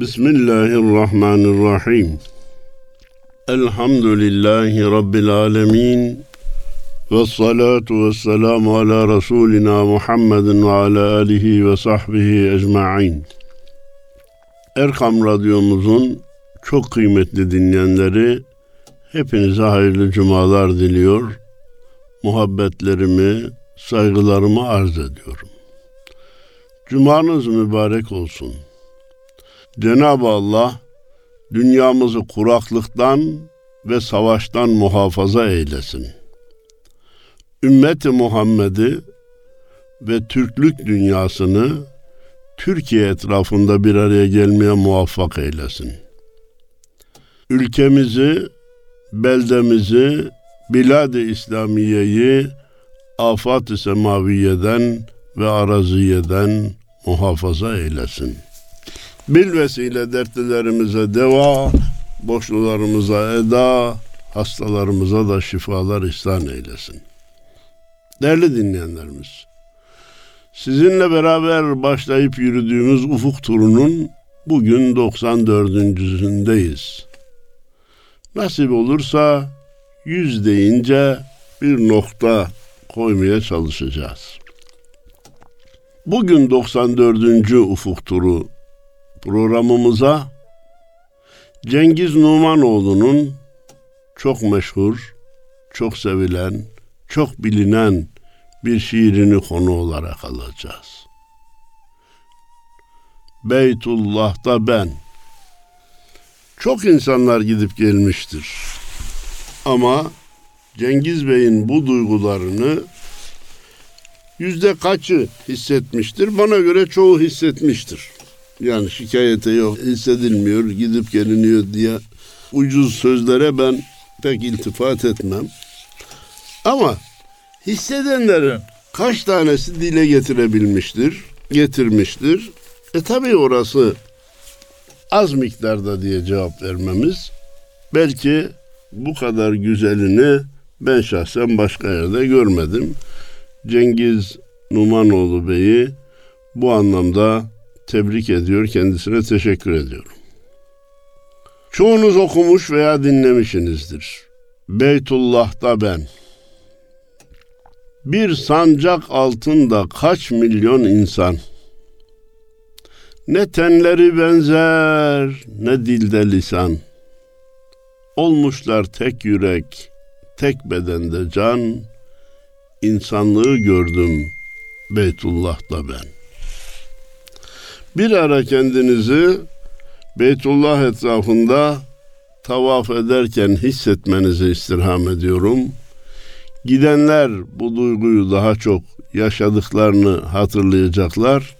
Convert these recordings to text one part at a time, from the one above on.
Bismillahirrahmanirrahim. Elhamdülillahi Rabbil alemin. Ve salatu ve selamu ala Resulina Muhammedin ve ala alihi ve sahbihi ecma'in. Erkam Radyomuzun çok kıymetli dinleyenleri hepinize hayırlı cumalar diliyor. Muhabbetlerimi, saygılarımı arz ediyorum. Cumanız mübarek olsun. Cenab-ı Allah dünyamızı kuraklıktan ve savaştan muhafaza eylesin. Ümmeti Muhammed'i ve Türklük dünyasını Türkiye etrafında bir araya gelmeye muvaffak eylesin. Ülkemizi, beldemizi, bilad-ı İslamiye'yi afat-ı semaviyeden ve araziyeden muhafaza eylesin. Bil vesile dertlilerimize deva, boşlularımıza eda, hastalarımıza da şifalar ihsan eylesin. Değerli dinleyenlerimiz, sizinle beraber başlayıp yürüdüğümüz ufuk turunun bugün 94.sündeyiz. Nasip olursa yüz deyince bir nokta koymaya çalışacağız. Bugün 94. ufuk turu programımıza Cengiz Numanoğlu'nun çok meşhur, çok sevilen, çok bilinen bir şiirini konu olarak alacağız. Beytullah'ta ben. Çok insanlar gidip gelmiştir. Ama Cengiz Bey'in bu duygularını yüzde kaçı hissetmiştir? Bana göre çoğu hissetmiştir. Yani şikayete yok, hissedilmiyor, gidip geliniyor diye ucuz sözlere ben pek iltifat etmem. Ama hissedenlerin kaç tanesi dile getirebilmiştir, getirmiştir. E tabi orası az miktarda diye cevap vermemiz belki bu kadar güzelini ben şahsen başka yerde görmedim. Cengiz Numanoğlu Bey'i bu anlamda tebrik ediyor, kendisine teşekkür ediyorum. Çoğunuz okumuş veya dinlemişsinizdir. Beytullah'ta ben. Bir sancak altında kaç milyon insan. Ne tenleri benzer, ne dilde lisan. Olmuşlar tek yürek, tek bedende can. İnsanlığı gördüm Beytullah'ta ben. Bir ara kendinizi Beytullah etrafında tavaf ederken hissetmenizi istirham ediyorum. Gidenler bu duyguyu daha çok yaşadıklarını hatırlayacaklar.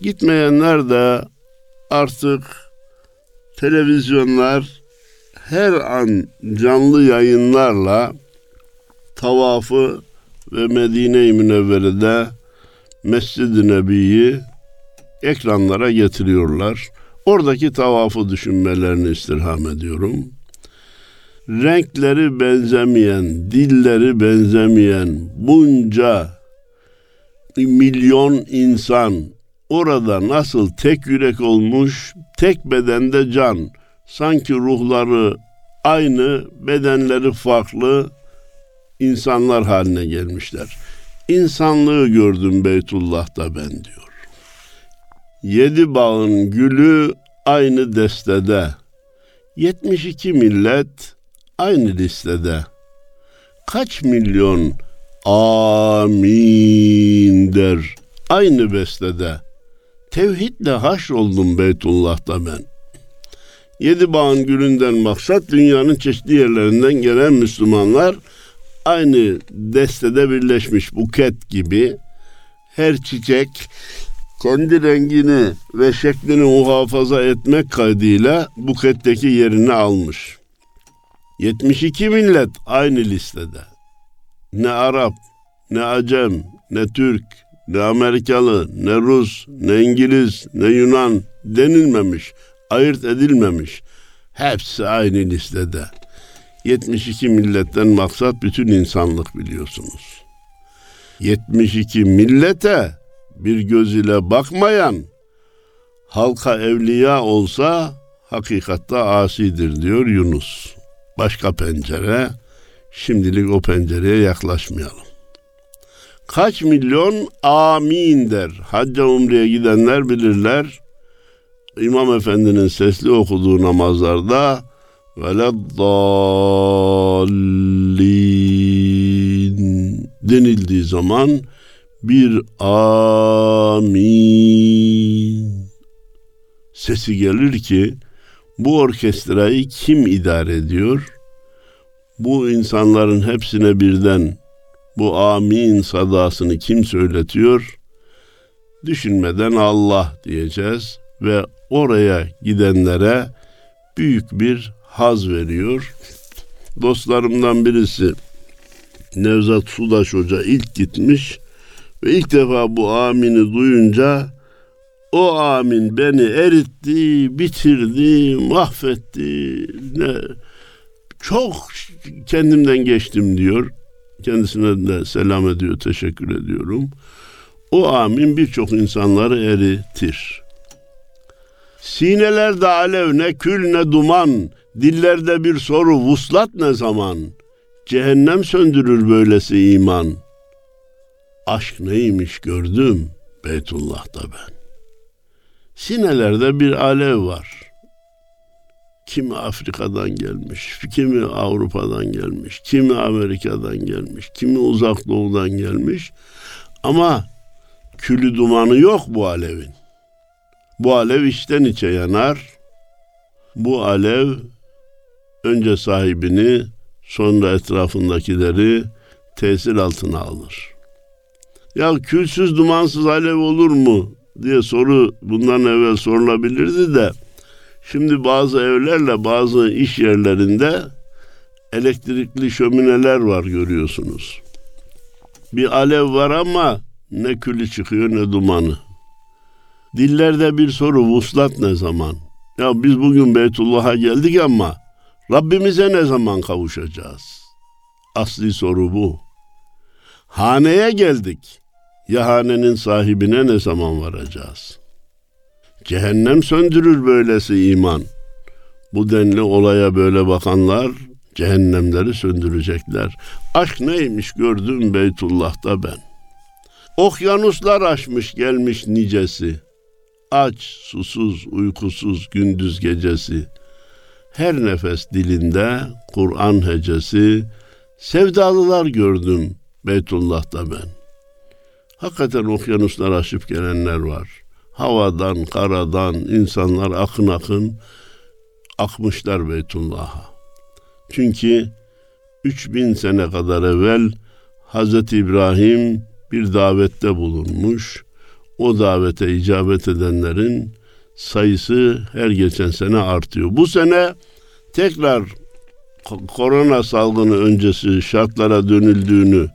Gitmeyenler de artık televizyonlar her an canlı yayınlarla tavafı ve Medine-i Münevvere'de Mescid-i Nebi'yi ekranlara getiriyorlar. Oradaki tavafı düşünmelerini istirham ediyorum. Renkleri benzemeyen, dilleri benzemeyen bunca milyon insan orada nasıl tek yürek olmuş, tek bedende can, sanki ruhları aynı, bedenleri farklı insanlar haline gelmişler. İnsanlığı gördüm Beytullah'ta ben diyor. Yedi bağın gülü aynı destede. 72 millet aynı listede. Kaç milyon amin der aynı bestede. Tevhidle oldum Beytullah'ta ben. Yedi bağın gülünden maksat dünyanın çeşitli yerlerinden gelen Müslümanlar aynı destede birleşmiş buket gibi her çiçek kendi rengini ve şeklini muhafaza etmek kaydıyla buketteki yerini almış. 72 millet aynı listede. Ne Arap, ne Acem, ne Türk, ne Amerikalı, ne Rus, ne İngiliz, ne Yunan denilmemiş, ayırt edilmemiş. Hepsi aynı listede. 72 milletten maksat bütün insanlık biliyorsunuz. 72 millete bir göz ile bakmayan halka evliya olsa hakikatta asidir diyor Yunus. Başka pencere. Şimdilik o pencereye yaklaşmayalım. Kaç milyon amin der. Hacca umreye gidenler bilirler. İmam Efendi'nin sesli okuduğu namazlarda veleddallin denildiği zaman bir amin sesi gelir ki bu orkestrayı kim idare ediyor? Bu insanların hepsine birden bu amin sadasını kim söyletiyor? Düşünmeden Allah diyeceğiz ve oraya gidenlere büyük bir haz veriyor. Dostlarımdan birisi Nevzat Sudaş Hoca ilk gitmiş ve ilk defa bu amini duyunca o amin beni eritti, bitirdi, mahvetti. Ne çok kendimden geçtim diyor. Kendisine de selam ediyor, teşekkür ediyorum. O amin birçok insanları eritir. Sinelerde alev ne kül ne duman, dillerde bir soru vuslat ne zaman? Cehennem söndürür böylesi iman. Aşk neymiş gördüm Beytullah'ta ben. Sinelerde bir alev var. Kimi Afrika'dan gelmiş, kimi Avrupa'dan gelmiş, kimi Amerika'dan gelmiş, kimi Uzak Doğu'dan gelmiş. Ama külü dumanı yok bu alevin. Bu alev içten içe yanar. Bu alev önce sahibini sonra etrafındakileri tesir altına alır. Ya külsüz dumansız alev olur mu diye soru bundan evvel sorulabilirdi de şimdi bazı evlerle bazı iş yerlerinde elektrikli şömineler var görüyorsunuz. Bir alev var ama ne külü çıkıyor ne dumanı. Dillerde bir soru vuslat ne zaman? Ya biz bugün Beytullah'a geldik ama Rabbimize ne zaman kavuşacağız? Asli soru bu. Haneye geldik. Ya hanenin sahibine ne zaman varacağız? Cehennem söndürür böylesi iman. Bu denli olaya böyle bakanlar cehennemleri söndürecekler. Aşk neymiş gördüm Beytullah'ta ben. Okyanuslar aşmış gelmiş nicesi. Aç, susuz, uykusuz gündüz gecesi. Her nefes dilinde Kur'an hecesi. Sevdalılar gördüm Beytullah'ta ben. Hakikaten okyanuslar aşıp gelenler var. Havadan, karadan insanlar akın akın akmışlar Beytullah'a. Çünkü 3000 sene kadar evvel Hazreti İbrahim bir davette bulunmuş. O davete icabet edenlerin sayısı her geçen sene artıyor. Bu sene tekrar korona salgını öncesi şartlara dönüldüğünü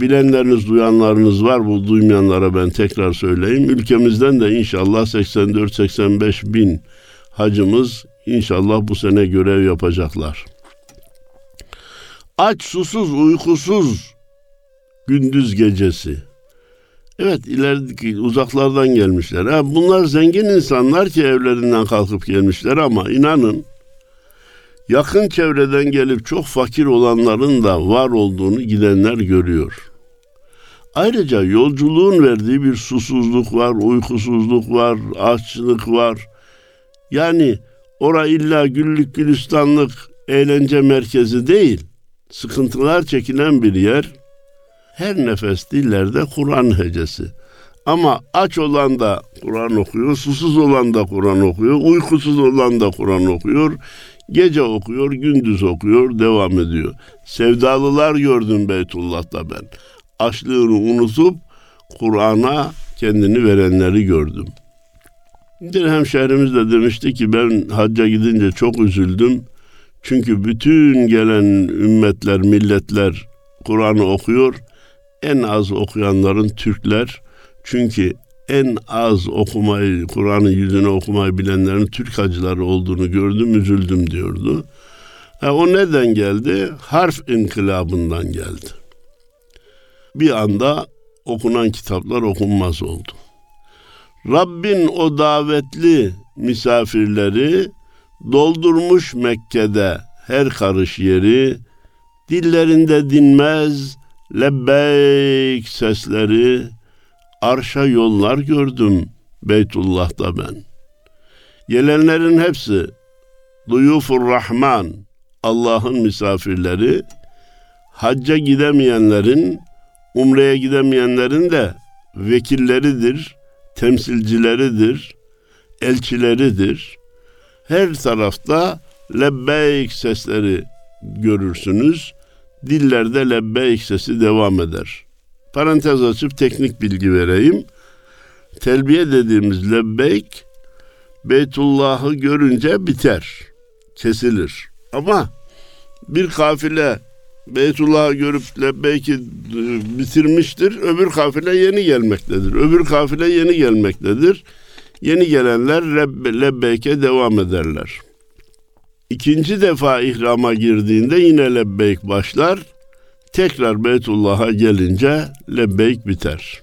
bilenleriniz, duyanlarınız var. Bu duymayanlara ben tekrar söyleyeyim. Ülkemizden de inşallah 84-85 bin hacımız inşallah bu sene görev yapacaklar. Aç, susuz, uykusuz gündüz gecesi. Evet ilerideki uzaklardan gelmişler. Ha, bunlar zengin insanlar ki evlerinden kalkıp gelmişler ama inanın yakın çevreden gelip çok fakir olanların da var olduğunu gidenler görüyor. Ayrıca yolculuğun verdiği bir susuzluk var, uykusuzluk var, açlık var. Yani ora illa güllük gülistanlık eğlence merkezi değil. Sıkıntılar çekilen bir yer. Her nefes dillerde Kur'an hecesi. Ama aç olan da Kur'an okuyor, susuz olan da Kur'an okuyor, uykusuz olan da Kur'an okuyor. Gece okuyor, gündüz okuyor, devam ediyor. Sevdalılar gördüm Beytullah'ta ben. Açlığını unutup Kur'an'a kendini verenleri gördüm. Bir hemşehrimiz de demişti ki ben hacca gidince çok üzüldüm. Çünkü bütün gelen ümmetler, milletler Kur'an'ı okuyor. En az okuyanların Türkler. Çünkü en az okumayı, Kur'an'ın yüzüne okumayı bilenlerin Türk hacıları olduğunu gördüm, üzüldüm diyordu. E, o neden geldi? Harf inkılabından geldi. Bir anda okunan kitaplar okunmaz oldu. Rabbin o davetli misafirleri doldurmuş Mekke'de her karış yeri, dillerinde dinmez lebbeyk sesleri, arşa yollar gördüm Beytullah'ta ben. Gelenlerin hepsi Duyufur Rahman, Allah'ın misafirleri, hacca gidemeyenlerin, umreye gidemeyenlerin de vekilleridir, temsilcileridir, elçileridir. Her tarafta lebbeyk sesleri görürsünüz. Dillerde lebbeyk sesi devam eder. Parantez açıp teknik bilgi vereyim. Telbiye dediğimiz lebbeyk Beytullah'ı görünce biter, kesilir. Ama bir kafile Beytullah'ı görüp lebbeyki e, bitirmiştir. Öbür kafile yeni gelmektedir. Öbür kafile yeni gelmektedir. Yeni gelenler lebbeyke devam ederler. İkinci defa ihrama girdiğinde yine lebbeyk başlar. Tekrar Beytullah'a gelince lebbeyk biter.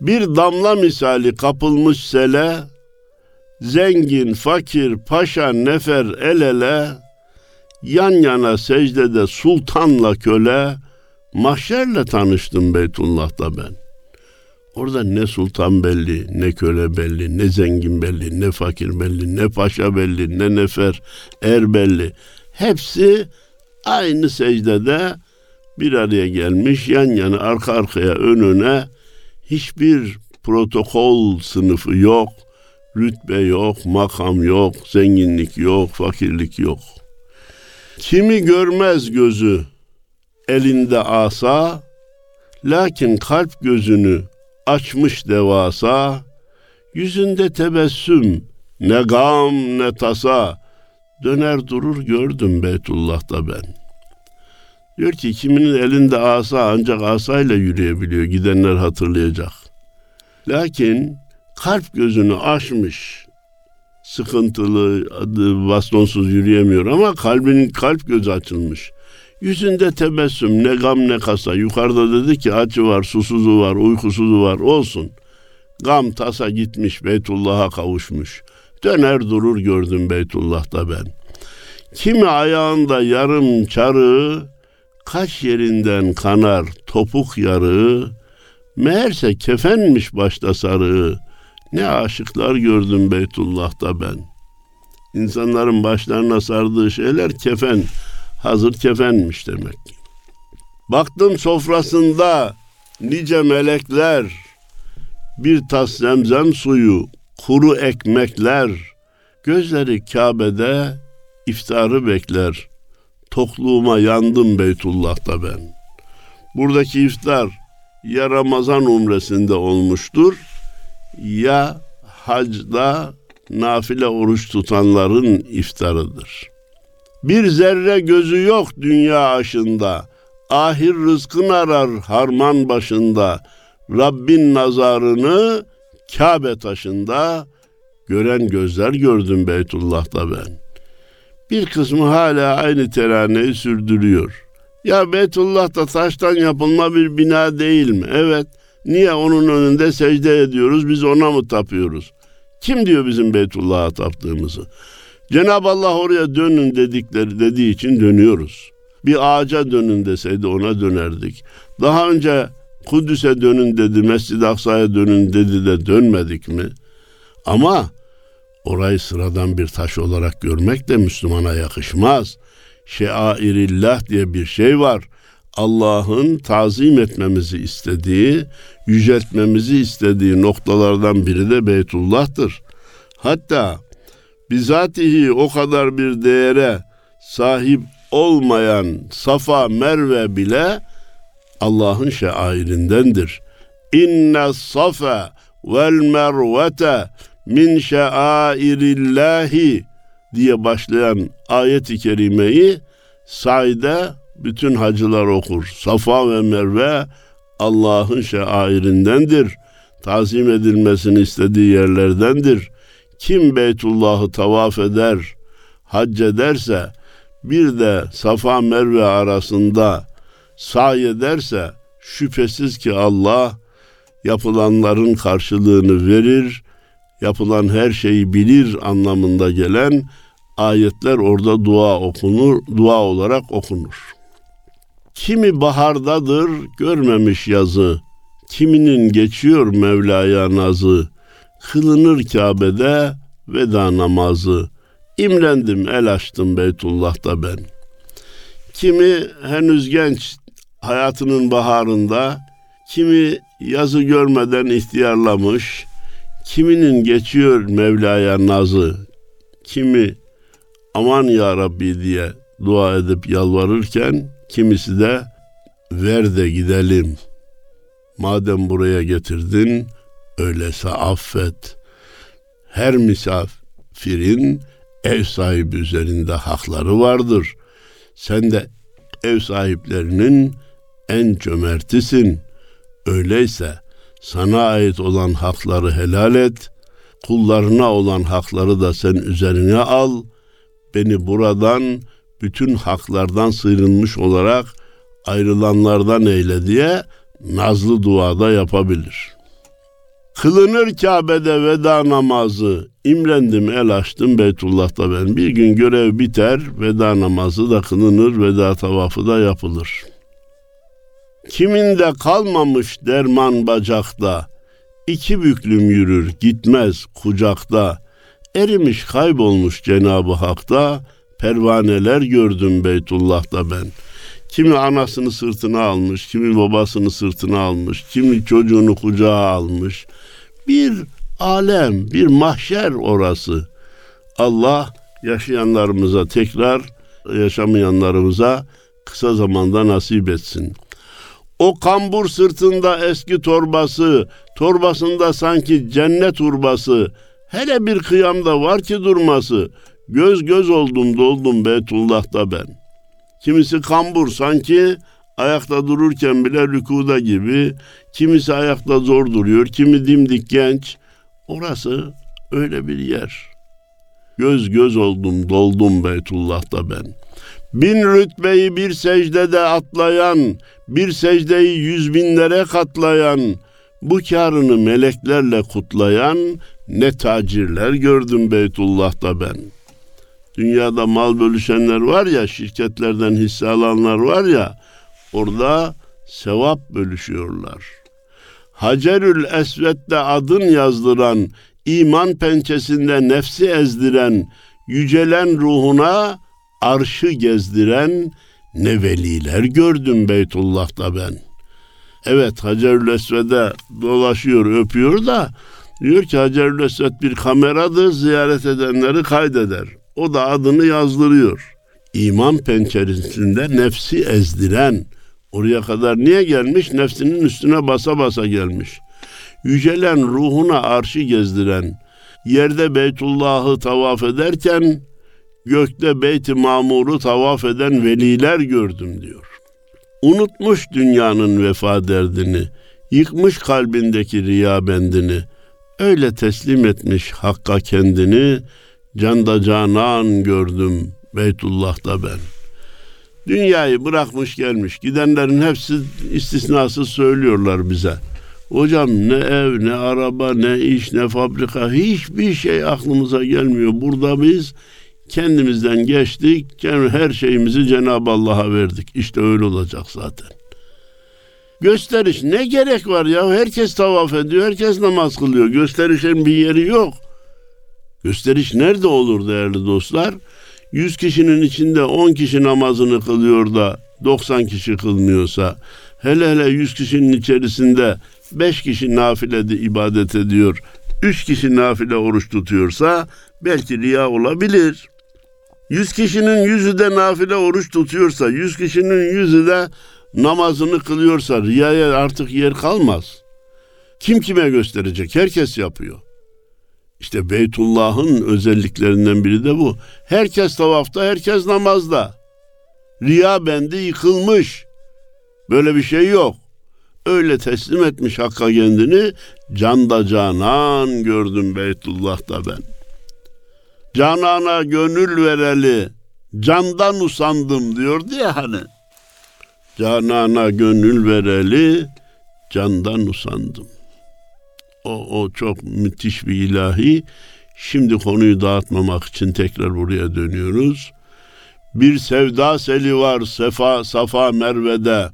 Bir damla misali kapılmış sele, zengin, fakir, paşa, nefer el ele, yan yana secdede sultanla köle, mahşerle tanıştım Beytullah'ta ben. Orada ne sultan belli, ne köle belli, ne zengin belli, ne fakir belli, ne paşa belli, ne nefer, er belli. Hepsi aynı secdede bir araya gelmiş, yan yana, arka arkaya, önüne hiçbir protokol sınıfı yok, rütbe yok, makam yok, zenginlik yok, fakirlik yok. Kimi görmez gözü elinde asa, lakin kalp gözünü açmış devasa, yüzünde tebessüm, ne gam ne tasa, döner durur gördüm Beytullah'ta ben. Diyor ki kiminin elinde asa ancak asayla yürüyebiliyor, gidenler hatırlayacak. Lakin kalp gözünü açmış, sıkıntılı, bastonsuz yürüyemiyor ama kalbinin kalp gözü açılmış. Yüzünde tebessüm ne gam ne kasa. Yukarıda dedi ki acı var, susuzu var, uykusuzu var olsun. Gam tasa gitmiş Beytullah'a kavuşmuş. Döner durur gördüm Beytullah'ta ben. Kimi ayağında yarım çarığı, kaç yerinden kanar topuk yarığı, meğerse kefenmiş başta sarığı. Ne aşıklar gördüm Beytullah'ta ben. İnsanların başlarına sardığı şeyler kefen hazır kefenmiş demek. Baktım sofrasında nice melekler, bir tas zemzem suyu, kuru ekmekler, gözleri Kabe'de iftarı bekler. Tokluğuma yandım Beytullah'ta ben. Buradaki iftar ya Ramazan umresinde olmuştur ya hacda nafile oruç tutanların iftarıdır.'' Bir zerre gözü yok dünya aşında. Ahir rızkın arar harman başında. Rabbin nazarını Kabe taşında gören gözler gördüm Beytullah'ta ben. Bir kısmı hala aynı teraneyi sürdürüyor. Ya Beytullah'ta taştan yapılma bir bina değil mi? Evet. Niye onun önünde secde ediyoruz? Biz ona mı tapıyoruz? Kim diyor bizim Beytullah'a taptığımızı? Cenab-ı Allah oraya dönün dedikleri dediği için dönüyoruz. Bir ağaca dönün deseydi ona dönerdik. Daha önce Kudüs'e dönün dedi, Mescid-i Aksa'ya dönün dedi de dönmedik mi? Ama orayı sıradan bir taş olarak görmek de Müslümana yakışmaz. Şairillah diye bir şey var. Allah'ın tazim etmemizi istediği, yüceltmemizi istediği noktalardan biri de Beytullah'tır. Hatta bizatihi o kadar bir değere sahip olmayan Safa Merve bile Allah'ın şairindendir. İnne safa vel mervete min şairillahi diye başlayan ayet-i kerimeyi sayda bütün hacılar okur. Safa ve Merve Allah'ın şairindendir. Tazim edilmesini istediği yerlerdendir. Kim Beytullah'ı tavaf eder, hac ederse, bir de Safa Merve arasında say ederse, şüphesiz ki Allah yapılanların karşılığını verir, yapılan her şeyi bilir anlamında gelen ayetler orada dua okunur, dua olarak okunur. Kimi bahardadır görmemiş yazı, kiminin geçiyor Mevla'ya nazı, kılınır Kabe'de veda namazı, imrendim el açtım Beytullah'ta ben. Kimi henüz genç hayatının baharında, kimi yazı görmeden ihtiyarlamış, kiminin geçiyor Mevla'ya nazı, kimi aman ya Rabbi diye dua edip yalvarırken kimisi de ver de gidelim. Madem buraya getirdin öyleyse affet. Her misafirin ev sahibi üzerinde hakları vardır. Sen de ev sahiplerinin en cömertisin. Öyleyse sana ait olan hakları helal et. Kullarına olan hakları da sen üzerine al. Beni buradan bütün haklardan sıyrılmış olarak ayrılanlardan eyle diye nazlı duada yapabilir. Kılınır Kabe'de veda namazı, imrendim el açtım Beytullah'ta ben. Bir gün görev biter, veda namazı da kılınır, veda tavafı da yapılır. Kiminde kalmamış derman bacakta, iki büklüm yürür gitmez kucakta, erimiş kaybolmuş Cenab-ı Hak'ta, pervaneler gördüm Beytullah'ta ben. Kimi anasını sırtına almış, kimi babasını sırtına almış, kimi çocuğunu kucağa almış. Bir alem, bir mahşer orası. Allah yaşayanlarımıza tekrar, yaşamayanlarımıza kısa zamanda nasip etsin. O kambur sırtında eski torbası, torbasında sanki cennet urbası, hele bir kıyamda var ki durması, Göz göz oldum doldum Beytullah'ta ben. Kimisi kambur sanki ayakta dururken bile rükuda gibi. Kimisi ayakta zor duruyor, kimi dimdik genç. Orası öyle bir yer. Göz göz oldum doldum Beytullah'ta ben. Bin rütbeyi bir secdede atlayan, bir secdeyi yüz binlere katlayan, bu karını meleklerle kutlayan ne tacirler gördüm Beytullah'ta ben.'' dünyada mal bölüşenler var ya, şirketlerden hisse alanlar var ya, orada sevap bölüşüyorlar. Hacerül Esved'de adın yazdıran, iman pençesinde nefsi ezdiren, yücelen ruhuna arşı gezdiren ne veliler gördüm Beytullah'ta ben. Evet Hacerül Esved'e dolaşıyor, öpüyor da diyor ki Hacerül Esved bir kameradır, ziyaret edenleri kaydeder. O da adını yazdırıyor. İman penceresinde nefsi ezdiren, oraya kadar niye gelmiş? Nefsinin üstüne basa basa gelmiş. Yücelen ruhuna arşı gezdiren, yerde Beytullah'ı tavaf ederken gökte Beyt-i Mamur'u tavaf eden veliler gördüm diyor. Unutmuş dünyanın vefa derdini, yıkmış kalbindeki riya bendini, öyle teslim etmiş Hakk'a kendini, Canda canan gördüm Beytullah'ta ben. Dünyayı bırakmış gelmiş. Gidenlerin hepsi istisnasız söylüyorlar bize. Hocam ne ev, ne araba, ne iş, ne fabrika hiçbir şey aklımıza gelmiyor. Burada biz kendimizden geçtik. Her şeyimizi Cenab-ı Allah'a verdik. İşte öyle olacak zaten. Gösteriş ne gerek var ya? Herkes tavaf ediyor, herkes namaz kılıyor. Gösterişin bir yeri yok. Gösteriş nerede olur değerli dostlar? 100 kişinin içinde 10 kişi namazını kılıyor da 90 kişi kılmıyorsa, hele hele 100 kişinin içerisinde 5 kişi nafile ibadet ediyor, 3 kişi nafile oruç tutuyorsa belki riya olabilir. 100 kişinin yüzü de nafile oruç tutuyorsa, 100 kişinin yüzü de namazını kılıyorsa riyaya artık yer kalmaz. Kim kime gösterecek? Herkes yapıyor. İşte Beytullah'ın özelliklerinden biri de bu. Herkes tavafta, herkes namazda. Riya bendi yıkılmış. Böyle bir şey yok. Öyle teslim etmiş Hakk'a kendini. Canda canan gördüm Beytullah'ta ben. Canana gönül vereli, candan usandım diyordu ya hani. Canana gönül vereli, candan usandım. O, o çok müthiş bir ilahi. Şimdi konuyu dağıtmamak için tekrar buraya dönüyoruz. Bir sevda seli var sefa safa mervede.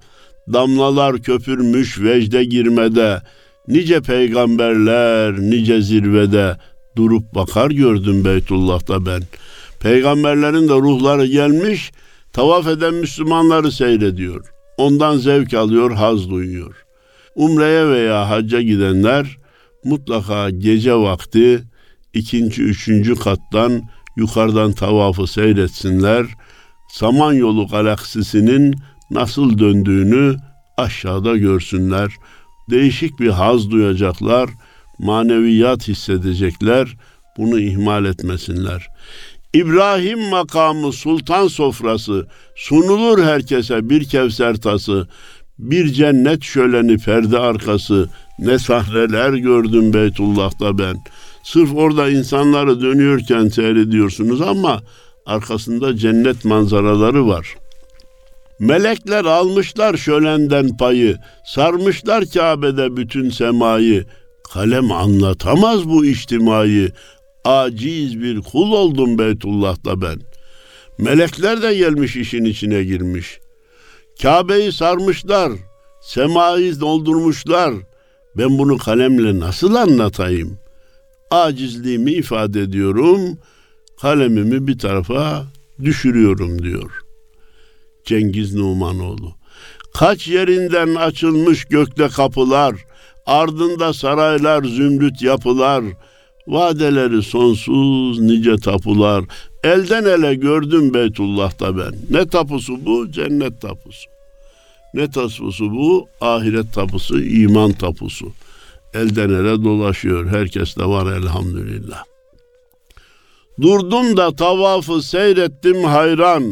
Damlalar köpürmüş vecde girmede. Nice peygamberler nice zirvede. Durup bakar gördüm Beytullah'ta ben. Peygamberlerin de ruhları gelmiş, tavaf eden Müslümanları seyrediyor. Ondan zevk alıyor, haz duyuyor. Umreye veya hacca gidenler mutlaka gece vakti ikinci, üçüncü kattan yukarıdan tavafı seyretsinler. Samanyolu galaksisinin nasıl döndüğünü aşağıda görsünler. Değişik bir haz duyacaklar, maneviyat hissedecekler. Bunu ihmal etmesinler. İbrahim makamı sultan sofrası sunulur herkese bir kevser tası. Bir cennet şöleni perde arkası ne sahneler gördüm Beytullah'ta ben. Sırf orada insanları dönüyorken seyrediyorsunuz ama arkasında cennet manzaraları var. Melekler almışlar şölenden payı, sarmışlar Kabe'de bütün semayı. Kalem anlatamaz bu içtimayı. Aciz bir kul oldum Beytullah'ta ben. Melekler de gelmiş işin içine girmiş. Kabe'yi sarmışlar, semayı doldurmuşlar. Ben bunu kalemle nasıl anlatayım? Acizliğimi ifade ediyorum, kalemimi bir tarafa düşürüyorum diyor. Cengiz Numanoğlu. Kaç yerinden açılmış gökte kapılar, ardında saraylar, zümrüt yapılar, vadeleri sonsuz nice tapular, elden ele gördüm Beytullah'ta ben. Ne tapusu bu? Cennet tapusu. Ne tapusu bu? Ahiret tapusu, iman tapusu. Elden ele dolaşıyor. Herkes de var elhamdülillah. Durdum da tavafı seyrettim hayran.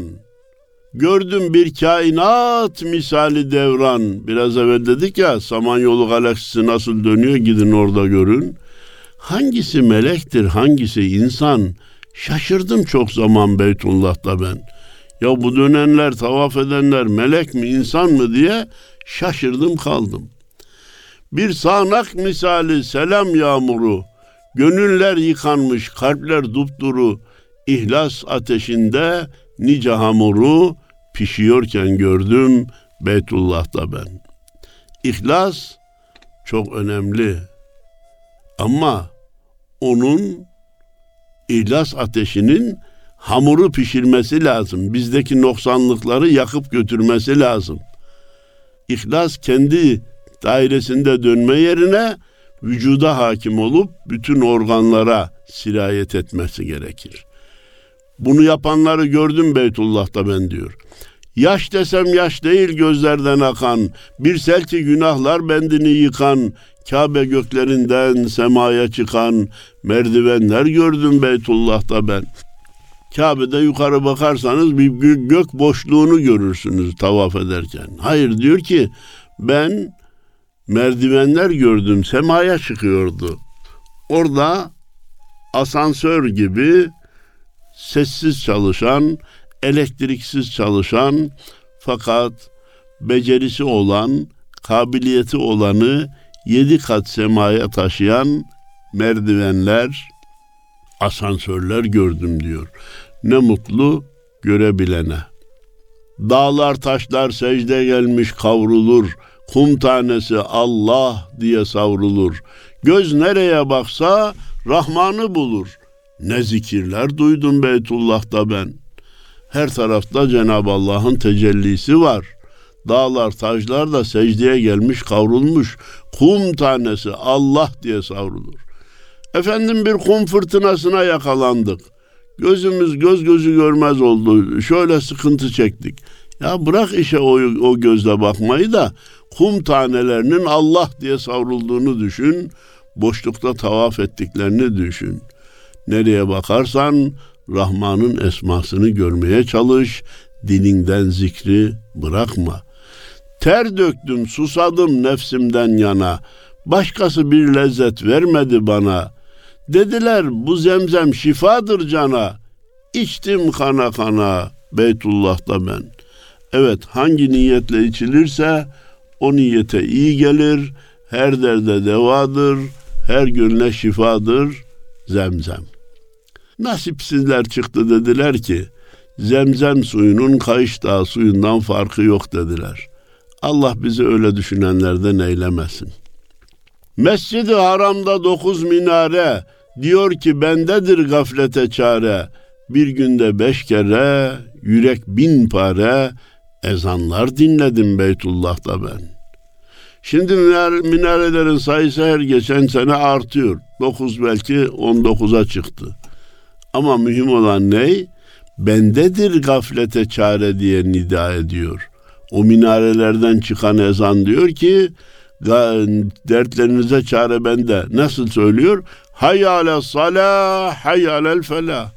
Gördüm bir kainat misali devran. Biraz evvel dedik ya Samanyolu galaksisi nasıl dönüyor gidin orada görün. Hangisi melektir hangisi insan? Şaşırdım çok zaman Beytullah'ta ben. Ya bu dönenler, tavaf edenler melek mi, insan mı diye şaşırdım kaldım. Bir sağanak misali selam yağmuru, gönüller yıkanmış, kalpler dupduru, ihlas ateşinde nice hamuru pişiyorken gördüm Beytullah'ta ben. İhlas çok önemli. Ama onun ihlas ateşinin hamuru pişirmesi lazım. Bizdeki noksanlıkları yakıp götürmesi lazım. İhlas kendi dairesinde dönme yerine vücuda hakim olup bütün organlara sirayet etmesi gerekir. Bunu yapanları gördüm Beytullah'ta ben diyor. Yaş desem yaş değil gözlerden akan, bir selki günahlar bendini yıkan, Kabe göklerinden semaya çıkan merdivenler gördüm Beytullah'ta ben. Kabe'de yukarı bakarsanız bir gök boşluğunu görürsünüz tavaf ederken. Hayır diyor ki ben merdivenler gördüm semaya çıkıyordu. Orada asansör gibi sessiz çalışan, elektriksiz çalışan fakat becerisi olan, kabiliyeti olanı yedi kat semaya taşıyan merdivenler, asansörler gördüm diyor. Ne mutlu görebilene. Dağlar taşlar secde gelmiş kavrulur. Kum tanesi Allah diye savrulur. Göz nereye baksa Rahman'ı bulur. Ne zikirler duydum Beytullah'ta ben. Her tarafta Cenab-ı Allah'ın tecellisi var. Dağlar, taşlar da secdeye gelmiş, kavrulmuş. Kum tanesi Allah diye savrulur. Efendim bir kum fırtınasına yakalandık. Gözümüz göz gözü görmez oldu. Şöyle sıkıntı çektik. Ya bırak işe o, o gözle bakmayı da kum tanelerinin Allah diye savrulduğunu düşün. Boşlukta tavaf ettiklerini düşün. Nereye bakarsan Rahman'ın esmasını görmeye çalış. Dilinden zikri bırakma. Ter döktüm, susadım nefsimden yana. Başkası bir lezzet vermedi bana. Dediler bu zemzem şifadır cana. İçtim kana kana Beytullah'ta ben. Evet hangi niyetle içilirse o niyete iyi gelir. Her derde devadır. her gönle şifadır zemzem. Nasipsizler çıktı dediler ki zemzem suyunun kayış dağı suyundan farkı yok dediler. Allah bizi öyle düşünenlerden eylemesin. Mescid-i Haram'da dokuz minare diyor ki bendedir gaflete çare. Bir günde beş kere yürek bin pare ezanlar dinledim Beytullah'ta ben. Şimdi minarelerin sayısı her geçen sene artıyor. Dokuz belki on dokuza çıktı. Ama mühim olan ne? Bendedir gaflete çare diye nida ediyor. O minarelerden çıkan ezan diyor ki dertlerinize çare bende. Nasıl söylüyor? Hayyale salah, hayyalel felah.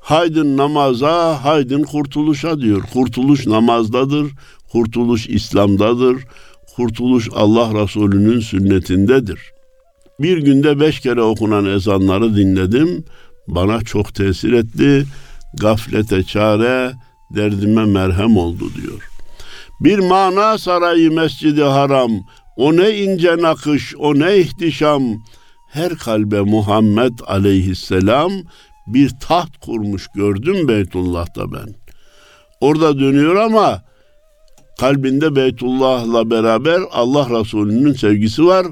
Haydın namaza, haydın kurtuluşa diyor. Kurtuluş namazdadır, kurtuluş İslam'dadır, kurtuluş Allah Resulü'nün sünnetindedir. Bir günde beş kere okunan ezanları dinledim. Bana çok tesir etti. Gaflete çare, derdime merhem oldu diyor. Bir mana sarayı mescidi haram, o ne ince nakış, o ne ihtişam. Her kalbe Muhammed aleyhisselam bir taht kurmuş gördüm Beytullah'ta ben. Orada dönüyor ama kalbinde Beytullah'la beraber Allah Resulü'nün sevgisi var.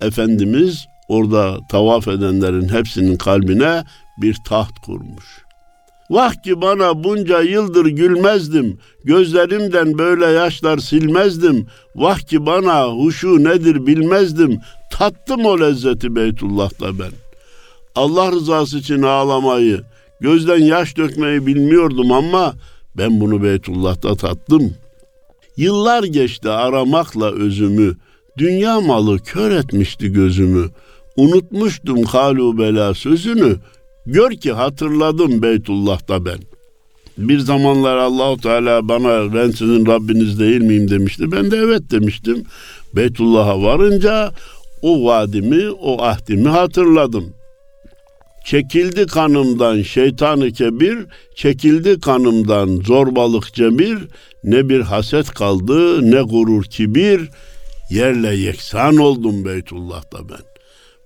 Efendimiz orada tavaf edenlerin hepsinin kalbine bir taht kurmuş. Vah ki bana bunca yıldır gülmezdim, gözlerimden böyle yaşlar silmezdim. Vah ki bana huşu nedir bilmezdim, tattım o lezzeti Beytullah'ta ben. Allah rızası için ağlamayı, gözden yaş dökmeyi bilmiyordum ama ben bunu Beytullah'ta tattım. Yıllar geçti aramakla özümü, dünya malı kör etmişti gözümü. Unutmuştum halu bela sözünü, Gör ki hatırladım Beytullah'ta ben. Bir zamanlar Allahu Teala bana ben sizin Rabbiniz değil miyim demişti. Ben de evet demiştim. Beytullah'a varınca o vadimi, o ahdimi hatırladım. Çekildi kanımdan şeytanı kebir, çekildi kanımdan zorbalık cemir, ne bir haset kaldı ne gurur kibir, yerle yeksan oldum Beytullah'ta ben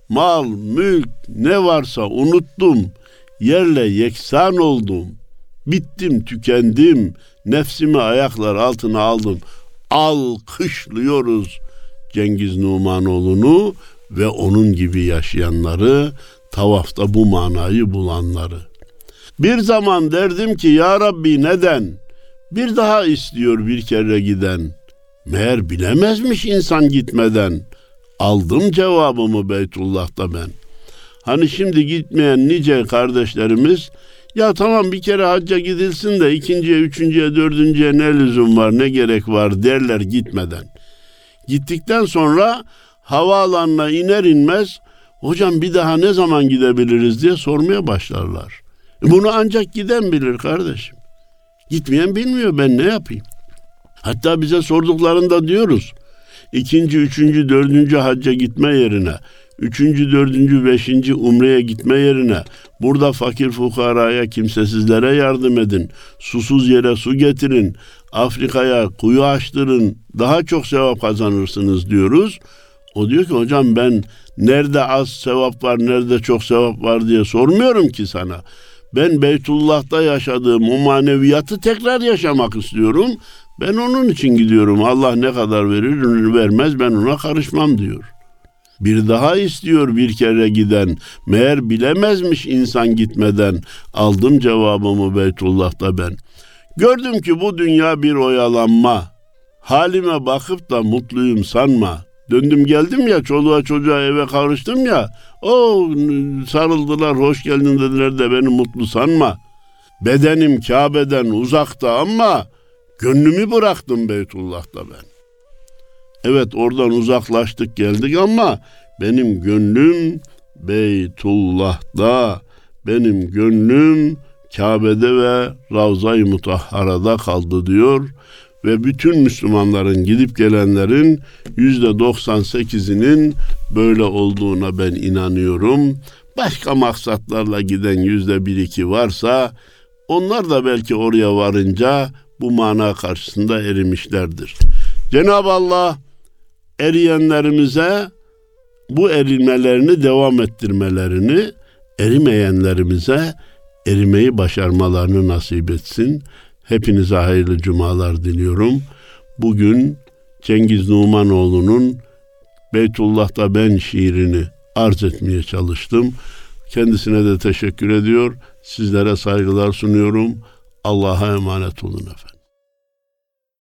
mal, mülk ne varsa unuttum. Yerle yeksan oldum. Bittim, tükendim. Nefsimi ayaklar altına aldım. Alkışlıyoruz Cengiz Numanoğlu'nu ve onun gibi yaşayanları, tavafta bu manayı bulanları. Bir zaman derdim ki ya Rabbi neden? Bir daha istiyor bir kere giden. Meğer bilemezmiş insan gitmeden. Aldım cevabımı Beytullah'ta ben. Hani şimdi gitmeyen nice kardeşlerimiz ya tamam bir kere hacca gidilsin de ikinciye, üçüncüye, dördüncüye ne lüzum var, ne gerek var derler gitmeden. Gittikten sonra havaalanına iner inmez hocam bir daha ne zaman gidebiliriz diye sormaya başlarlar. E bunu ancak giden bilir kardeşim. Gitmeyen bilmiyor ben ne yapayım. Hatta bize sorduklarında diyoruz ikinci, üçüncü, dördüncü hacca gitme yerine, üçüncü, dördüncü, beşinci umreye gitme yerine burada fakir fukaraya, kimsesizlere yardım edin, susuz yere su getirin, Afrika'ya kuyu açtırın, daha çok sevap kazanırsınız diyoruz. O diyor ki hocam ben nerede az sevap var, nerede çok sevap var diye sormuyorum ki sana. Ben Beytullah'ta yaşadığım o maneviyatı tekrar yaşamak istiyorum. Ben onun için gidiyorum. Allah ne kadar verir vermez ben ona karışmam diyor. Bir daha istiyor bir kere giden. Meğer bilemezmiş insan gitmeden. Aldım cevabımı Beytullah'ta ben. Gördüm ki bu dünya bir oyalanma. Halime bakıp da mutluyum sanma. Döndüm geldim ya çoluğa çocuğa eve karıştım ya. O sarıldılar hoş geldin dediler de beni mutlu sanma. Bedenim Kabe'den uzakta ama Gönlümü bıraktım Beytullah'ta ben. Evet oradan uzaklaştık geldik ama benim gönlüm Beytullah'da, benim gönlüm Kabe'de ve Ravza-i Mutahhara'da kaldı diyor ve bütün Müslümanların gidip gelenlerin yüzde 98'inin böyle olduğuna ben inanıyorum. Başka maksatlarla giden yüzde bir iki varsa onlar da belki oraya varınca bu mana karşısında erimişlerdir. Cenab-ı Allah eriyenlerimize bu erimelerini devam ettirmelerini erimeyenlerimize erimeyi başarmalarını nasip etsin. Hepinize hayırlı cumalar diliyorum. Bugün Cengiz Numanoğlu'nun Beytullah'ta ben şiirini arz etmeye çalıştım. Kendisine de teşekkür ediyor. Sizlere saygılar sunuyorum. Allah'a emanet olun efendim.